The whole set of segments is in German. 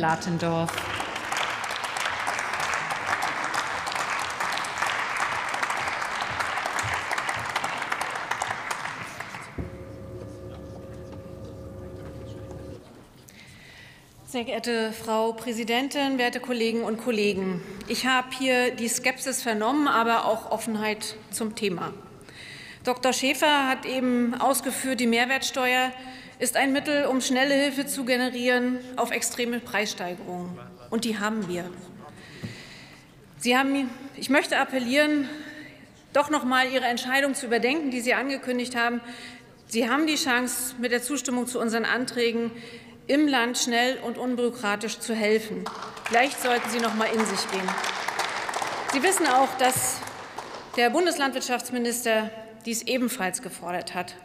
Latendorf. Sehr geehrte Frau Präsidentin, werte Kolleginnen und Kollegen! Ich habe hier die Skepsis vernommen, aber auch Offenheit zum Thema. Dr. Schäfer hat eben ausgeführt, die Mehrwertsteuer ist ein Mittel, um schnelle Hilfe zu generieren auf extreme Preissteigerungen. Und die haben wir. Sie haben, ich möchte appellieren, doch noch mal Ihre Entscheidung zu überdenken, die Sie angekündigt haben. Sie haben die Chance, mit der Zustimmung zu unseren Anträgen im Land schnell und unbürokratisch zu helfen. Vielleicht sollten Sie noch mal in sich gehen. Sie wissen auch, dass der Bundeslandwirtschaftsminister dies ebenfalls gefordert hat.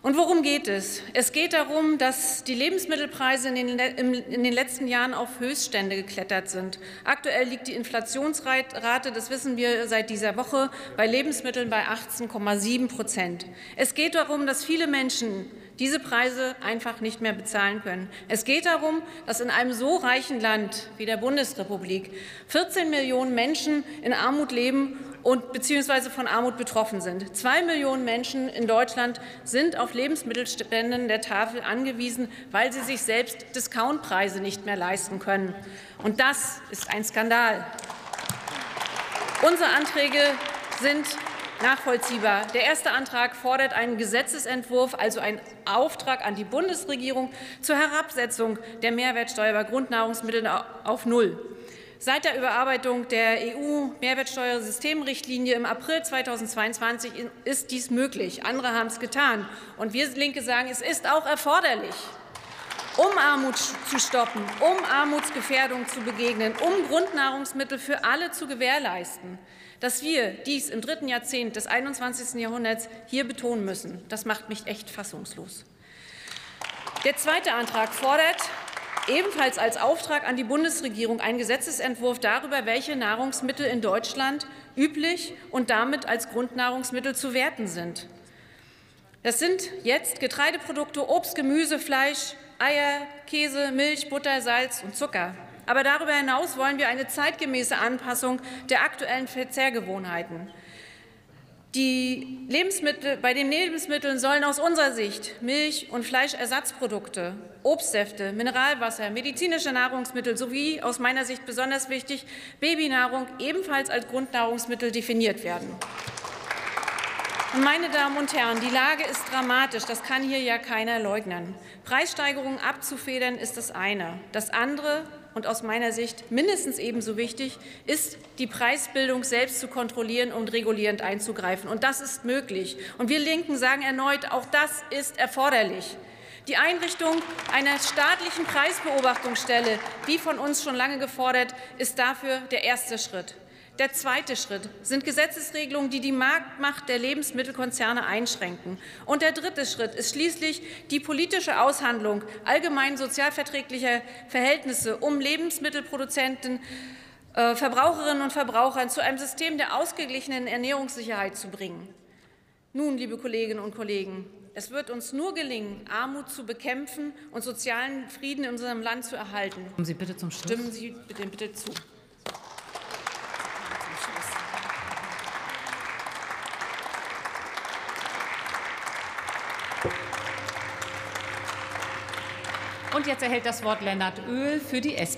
Und worum geht es? Es geht darum, dass die Lebensmittelpreise in den, in den, letzten Jahren auf Höchststände geklettert sind. Aktuell liegt die Inflationsrate, das wissen wir seit dieser Woche, bei Lebensmitteln bei 18,7 Prozent. Es geht darum, dass viele Menschen diese Preise einfach nicht mehr bezahlen können. Es geht darum, dass in einem so reichen Land wie der Bundesrepublik 14 Millionen Menschen in Armut leben und beziehungsweise von Armut betroffen sind. Zwei Millionen Menschen in Deutschland sind auf Lebensmittelspenden der Tafel angewiesen, weil sie sich selbst Discountpreise nicht mehr leisten können. Und das ist ein Skandal. Unsere Anträge sind nachvollziehbar. Der erste Antrag fordert einen Gesetzesentwurf, also einen Auftrag an die Bundesregierung zur Herabsetzung der Mehrwertsteuer bei Grundnahrungsmitteln auf Null. Seit der Überarbeitung der EU-Mehrwertsteuersystemrichtlinie im April 2022 ist dies möglich. Andere haben es getan. Und wir Linke sagen, es ist auch erforderlich, um Armut zu stoppen, um Armutsgefährdung zu begegnen, um Grundnahrungsmittel für alle zu gewährleisten. Dass wir dies im dritten Jahrzehnt des 21. Jahrhunderts hier betonen müssen, das macht mich echt fassungslos. Der zweite Antrag fordert ebenfalls als Auftrag an die Bundesregierung einen Gesetzesentwurf darüber, welche Nahrungsmittel in Deutschland üblich und damit als Grundnahrungsmittel zu werten sind. Das sind jetzt Getreideprodukte, Obst, Gemüse, Fleisch, Eier, Käse, Milch, Butter, Salz und Zucker. Aber darüber hinaus wollen wir eine zeitgemäße Anpassung der aktuellen Verzehrgewohnheiten. Die Lebensmittel, bei den Lebensmitteln sollen aus unserer Sicht Milch- und Fleischersatzprodukte, Obstsäfte, Mineralwasser, medizinische Nahrungsmittel sowie aus meiner Sicht besonders wichtig Babynahrung ebenfalls als Grundnahrungsmittel definiert werden. Meine Damen und Herren, die Lage ist dramatisch. Das kann hier ja keiner leugnen. Preissteigerungen abzufedern ist das eine. Das andere und aus meiner Sicht mindestens ebenso wichtig ist, die Preisbildung selbst zu kontrollieren und regulierend einzugreifen. Und das ist möglich. Und wir Linken sagen erneut, auch das ist erforderlich. Die Einrichtung einer staatlichen Preisbeobachtungsstelle, wie von uns schon lange gefordert, ist dafür der erste Schritt. Der zweite Schritt sind Gesetzesregelungen, die die Marktmacht der Lebensmittelkonzerne einschränken. Und der dritte Schritt ist schließlich die politische Aushandlung allgemein sozialverträglicher Verhältnisse, um Lebensmittelproduzenten, äh, Verbraucherinnen und Verbrauchern zu einem System der ausgeglichenen Ernährungssicherheit zu bringen. Nun, liebe Kolleginnen und Kollegen, es wird uns nur gelingen, Armut zu bekämpfen und sozialen Frieden in unserem Land zu erhalten. Kommen Sie bitte zum Schluss. Stimmen Sie bitte, bitte zu. Und jetzt erhält das Wort Lennart Oehl für die SPD.